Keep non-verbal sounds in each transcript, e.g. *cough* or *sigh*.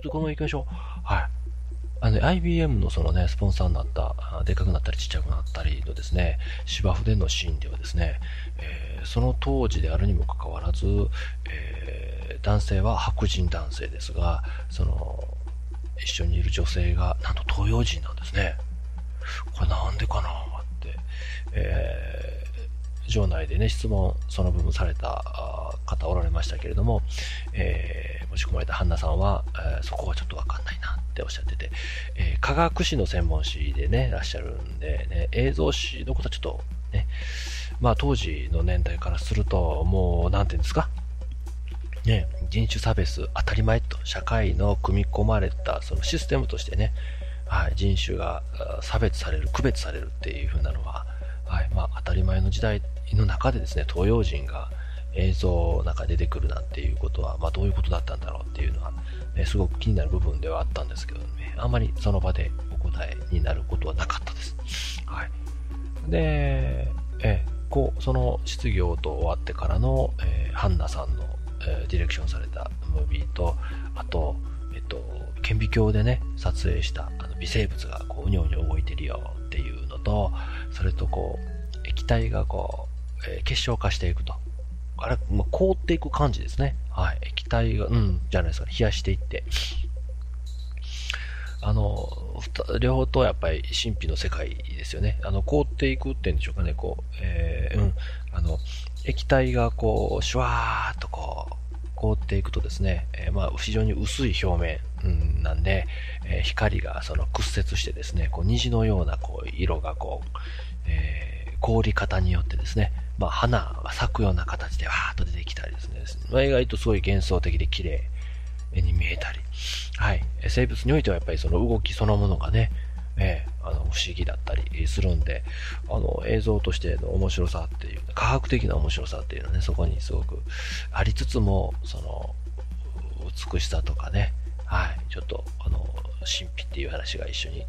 ょっとこのまま行きましょう。はい。あの、IBM のそのね、スポンサーになった、でかくなったりちっちゃくなったりのですね、芝生でのシーンではですね、えー、その当時であるにもかかわらず、えー、男性は白人男性ですが、その、一緒にいる女性が、なんと東洋人なんですね。これなんでかなって、えー、場内でね、質問、その部分された方おられましたけれども、えー、持ち込まれたハンナさんは、えー、そこはちょっとわかんないなっておっしゃってて、えー、科学史の専門誌でね、いらっしゃるんで、ね、映像史のことはちょっとね、まあ当時の年代からすると、もう、なんていうんですか、ね、人種差別当たり前と社会の組み込まれたそのシステムとしてね、はい、人種が差別される、区別されるっていう風なのは、はい、まあ当たり前の時代の中でですね、東洋人が映像の中出てくるなんていうことは、まあどういうことだったんだろうっていうのは、ね、すごく気になる部分ではあったんですけどね、あんまりその場でお答えになることはなかったです。はい。で、え、こう、その質疑応答終わってからの、えー、ハンナさんのえディレクションされたムービーと、あと、えっと、顕微鏡でね、撮影したあの微生物がこう、うにょうにょ動いてるよっていうのと、それとこう、液体がこう、えー、結晶化していくと。あれ、まあ、凍っていく感じですね。はい。液体が、うん、じゃないですか、冷やしていって。あの、両方とやっぱり神秘の世界ですよね。あの、凍っていくっていうんでしょうかね、こう、えー、うん、あの、液体がこう、シュワーっとこう、凍っていくとですね、えー、まあ、非常に薄い表面、うん、なんで、えー、光がその屈折してですね、こう虹のようなこう色がこう、えー、凍り方によってですね、まあ、花が咲くような形でわーっと出てきたりですね、まあ、意外とすごい幻想的で綺麗に見えたり、はい。生物においてはやっぱりその動きそのものがね、えー、あの、不思議だったりするんで、あの、映像としての面白さっていう、科学的な面白さっていうのはね、そこにすごくありつつも、その、美しさとかね、はい、ちょっと、あの、神秘っていう話が一緒に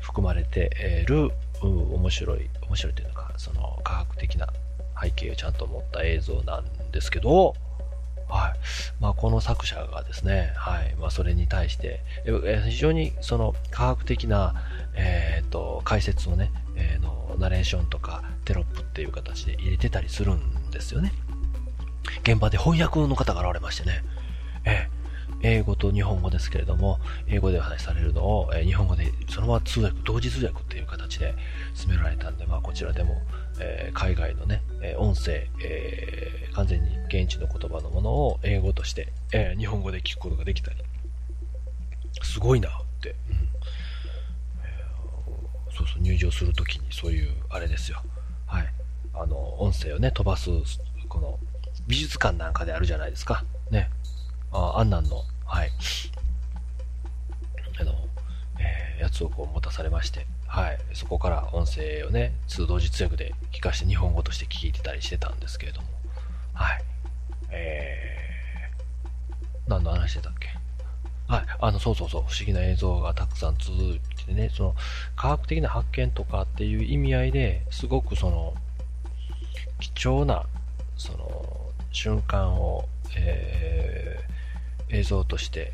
含まれてる、面白い、面白いというのか、その科学的な背景をちゃんと持った映像なんですけど、はい。まあ、この作者がですね、はい。まあ、それに対して、非常にその科学的な、えっ、ー、と、解説をね、えー、の、ナレーションとかテロップっていう形で入れてたりするんですよね。現場で翻訳の方が現れましてね、えー英語と日本語ですけれども、英語でお話しされるのを、えー、日本語でそのまま通訳、同時通訳っていう形で進められたんで、まあこちらでも、え、海外のね、え音声、えー、完全に現地の言葉のものを英語として、え日本語で聞くことができたり、すごいなって、うんえそうそう、入場するときにそういう、あれですよ。はい。あの、音声をね、飛ばす、この、美術館なんかであるじゃないですか。ね。あ、アンナンの、はい。あの、えー、やつをこう持たされまして、はい。そこから音声をね、通同時通訳で聞かして日本語として聞いてたりしてたんですけれども、はい。えー、何の話してたっけ？はい。あの、そうそうそう、不思議な映像がたくさん続いてね、その、科学的な発見とかっていう意味合いですごくその、貴重な、その、瞬間を、えー、映像として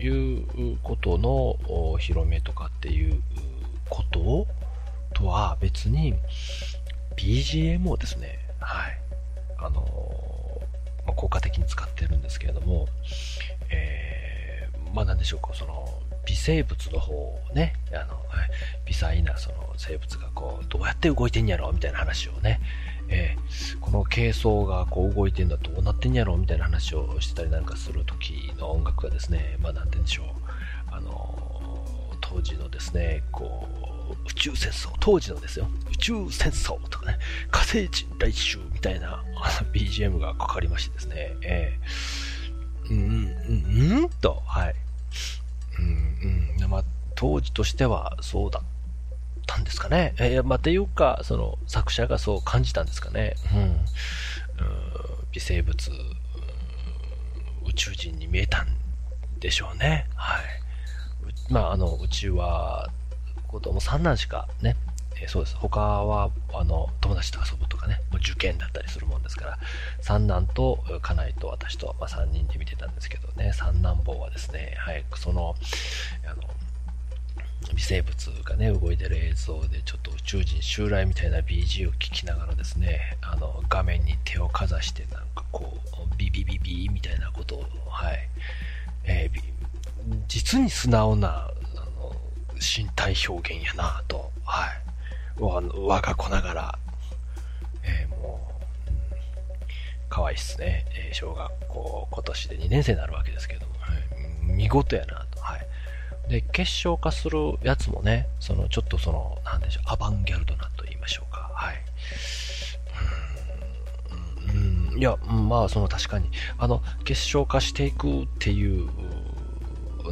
いうことの広めとかっていうこととは別に BGM をですね、はい、あのまあ、効果的に使ってるんですけれども、えー、まあなんでしょうか、その微生物の方をね、あの、微細なその生物がこう、どうやって動いてんやろみたいな話をね、えー、この軽装がこう動いてんだどうなってんやろみたいな話をしてたりなんかする時の音楽がですね、まあなんて言うんでしょう、あのー、当時のですね、こう、宇宙戦争、当時のですよ、宇宙戦争とかね、火星人来襲みたいな *laughs* BGM がかかりましてですね、えー、うん、うん、うんと、はい。うん、うん、まあ、当時としてはそうだったんですかね。えー、まあ、ていうか、その、作者がそう感じたんですかね。うん。うん微生物、宇宙人に見えたんでしょうね。はい。まあ、あの、宇宙は、子供三男しかね、えそうです。他は、あの、友達と遊ぶとかね、もう受験だったりするもんですから、三男と家内と私と、まあ、3人で見てたんですけどね、三男坊はですね、はい、その、あの、微生物がね、動いてる映像で、ちょっと宇宙人襲来みたいな BG を聞きながらですね、あの、画面に手をかざして、なんかこう、ビビビビみたいなことを、はい、えー、実に素直な、あの、身体表現やなと、はい、我が子ながら、えー、もう、うん、可愛いっすね。えー、小学校、今年で2年生になるわけですけども、はい、見事やな、で、結晶化するやつもね、その、ちょっとその、なんでしょう、アバンギャルドなと言いましょうか。はい。うん、いや、まあ、その確かに、あの、結晶化していくっていう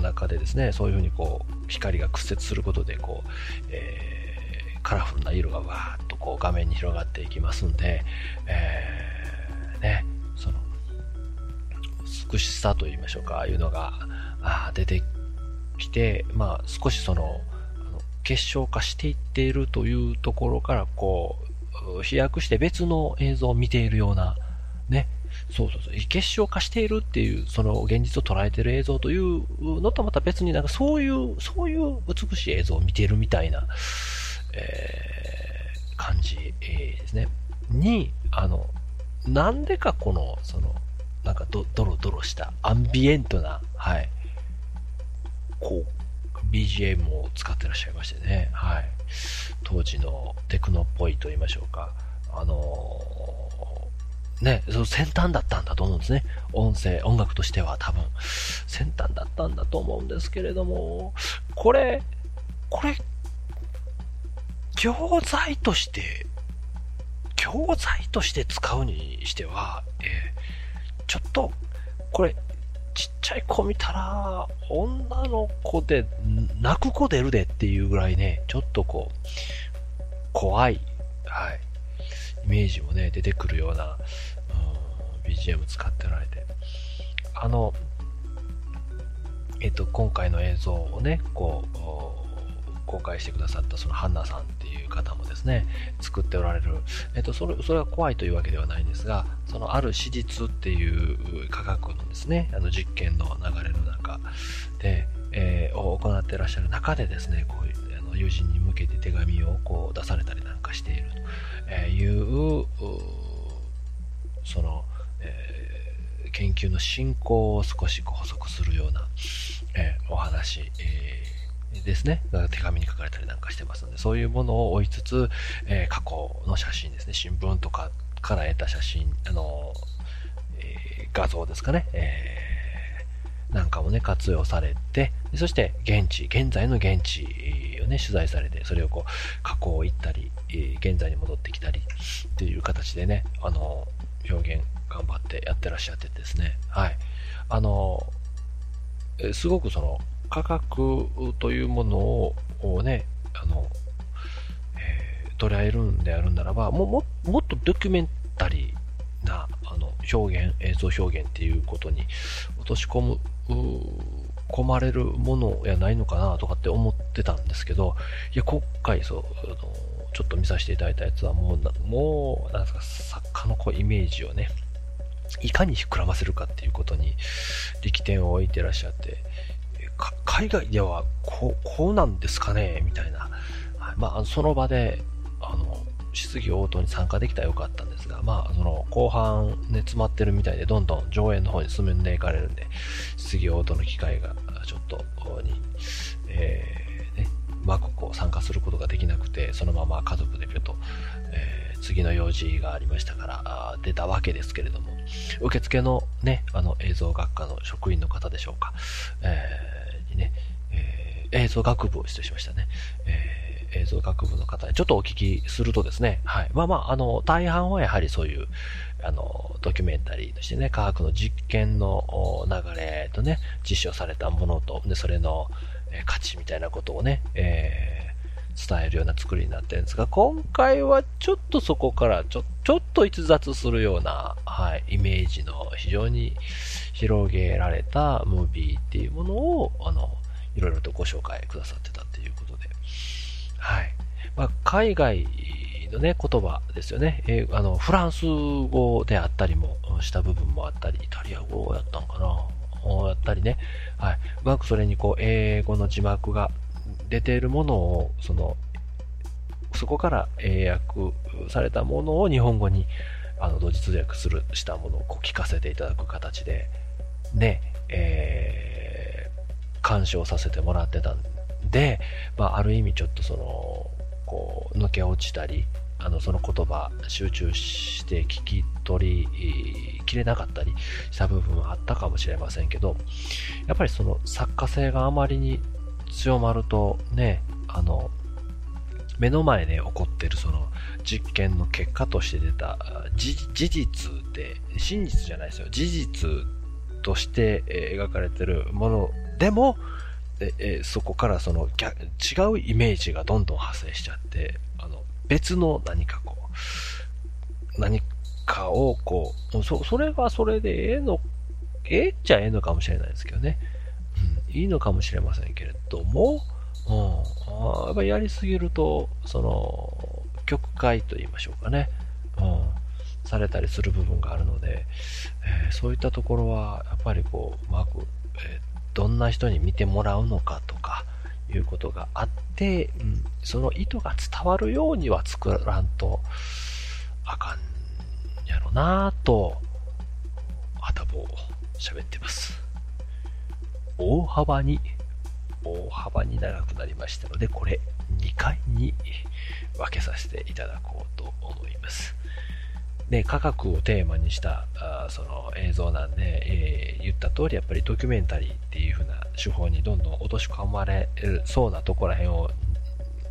中でですね、そういうふうにこう、光が屈折することで、こう、えーカラフルな色がわーっとこう画面に広がっていきますんで、えー、ね、その、美しさと言いましょうか、ああいうのがあ出てきて、まあ少しその、結晶化していっているというところから、こう、飛躍して別の映像を見ているような、ね、そうそうそう、結晶化しているっていう、その現実を捉えている映像というのとまた別になんかそういう、そういう美しい映像を見ているみたいな、えー、感じ、ですね。に、あの、なんでかこの、その、なんかドドロドロしたアンビエントな、はい、こう、BGM を使ってらっしゃいましてね、はい。当時のテクノっぽいと言いましょうか。あのー、ね、その先端だったんだと思うんですね。音声、音楽としては多分、先端だったんだと思うんですけれども、これ、これ教材として、教材として使うにしては、えー、ちょっと、これ、ちっちゃい子見たら、女の子で、泣く子出るでっていうぐらいね、ちょっとこう、怖い、はい、イメージもね、出てくるような、うん、BGM 使っておられて。あの、えっと、今回の映像をね、こう、公開してくださったそのハンナさんっていう方もですね、作っておられる、えっと、それ、それが怖いというわけではないんですが、そのある史実っていう科学のですね、あの実験の流れの中で、えー、を行ってらっしゃる中でですね、こういう、あの友人に向けて手紙をこう出されたりなんかしているという、その、えー、研究の進行を少し補足するような、えー、お話、えですね、手紙に書かれたりなんかしてますので、そういうものを追いつつ、えー、過去の写真ですね、新聞とかから得た写真、あの、えー、画像ですかね、えー、なんかもね、活用されて、そして現地、現在の現地をね、取材されて、それをこう、過去を行ったり、現在に戻ってきたり、っていう形でね、あの、表現頑張ってやってらっしゃってですね、はい。あの、すごくその、価格というものをね、あの、捉えるんであるならば、もももっとドキュメンタリーなあの表現、映像表現っていうことに落とし込む、込まれるものやないのかなとかって思ってたんですけど、いや、今回そう、あのちょっと見させていただいたやつはもう、もう、なんですか、作家のこうイメージをね、いかに膨らませるかっていうことに力点を置いてらっしゃって、海外ではこう、こうなんですかねみたいな。まあ、その場で、あの、質疑応答に参加できたらよかったんですが、まあ、その、後半ね、詰まってるみたいで、どんどん上演の方に進んでいかれるんで、質疑応答の機会が、ちょっと、に、えー、ね、まくこう参加することができなくて、そのまま家族でぴょっと、えー、次の用事がありましたから、出たわけですけれども、受付のね、あの映像学科の職員の方でしょうか、えーね、え、映像学部を失礼しましたね。え、映像学部の方にちょっとお聞きするとですね、はい。まあまあ、あの、大半はやはりそういう、あの、ドキュメンタリーとしてね、科学の実験の流れとね、実証されたものと、で、それの、価値みたいなことをね、えー、伝えるような作りになってるんですが、今回はちょっとそこからちょ、ちょっと逸脱するような、はい、イメージの非常に広げられたムービーっていうものを、あの、いろいろとご紹介くださってたっていうことで、はい。まあ、海外のね、言葉ですよね。えあの、フランス語であったりもした部分もあったり、イタリア語やったんかなやったりね。はい。うまくそれにこう、英語の字幕が出ているものを、その、そこから英訳されたものを日本語にあの同時通訳するしたものをこう聞かせていただく形で、ね、えー、鑑賞させてもらってたんで、まあ、ある意味ちょっとその、こう、抜け落ちたり、あの、その言葉、集中して聞き取りきれなかったりした部分はあったかもしれませんけど、やっぱりその作家性があまりに強まるとね、あの、目の前で起こってるその実験の結果として出た事実で、真実じゃないですよ。事実として描かれてるものでも、えそこからその違うイメージがどんどん派生しちゃって、あの別の何かこう、何かをこう、そそれはそれでええの、ええっちゃええのかもしれないですけどね。うん、いいのかもしれませんけれども、うん、あやっぱりやりすぎると、その、曲解と言いましょうかね。うん、されたりする部分があるので、えー、そういったところは、やっぱりこう、うまく、えー、どんな人に見てもらうのかとか、いうことがあって、うん、その意図が伝わるようには作らんとあかんやろなぁと、頭を喋ってます。大幅に、大幅に長くなりましたので、これ2回に分けさせていただこうと思います。で、科学をテーマにしたあその映像なんで、えー、言った通りやっぱりドキュメンタリーっていう風な手法にどんどん落とし込まれそうなとこら辺を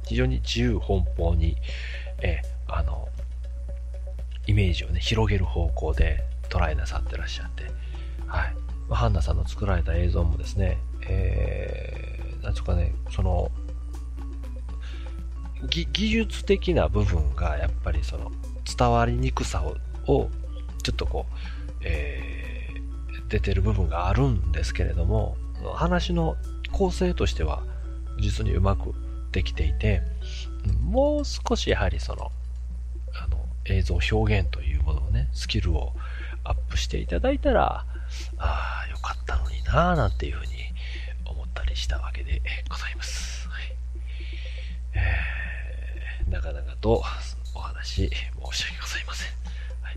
非常に自由奔放に、えー、あの、イメージをね、広げる方向で捉えなさってらっしゃって、はい。まあ、ハンナさんの作られた映像もですね、えー、なんつうかね、その、技術的な部分がやっぱりその伝わりにくさををちょっとこう、えー、出てる部分があるんですけれども話の構成としては実にうまくできていてもう少しやはりそのあの映像表現というものをね、スキルをアップしていただいたら、ああ、よかったのになぁ、なんていうふうに思ったりしたわけでございます。はい、えー、長々とし申し訳ございません。はい、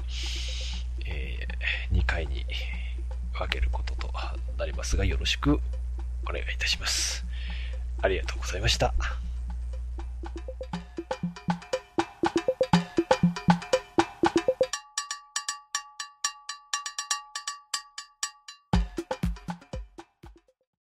えー、2回に分けることとなりますが、よろしくお願いいたします。ありがとうございました。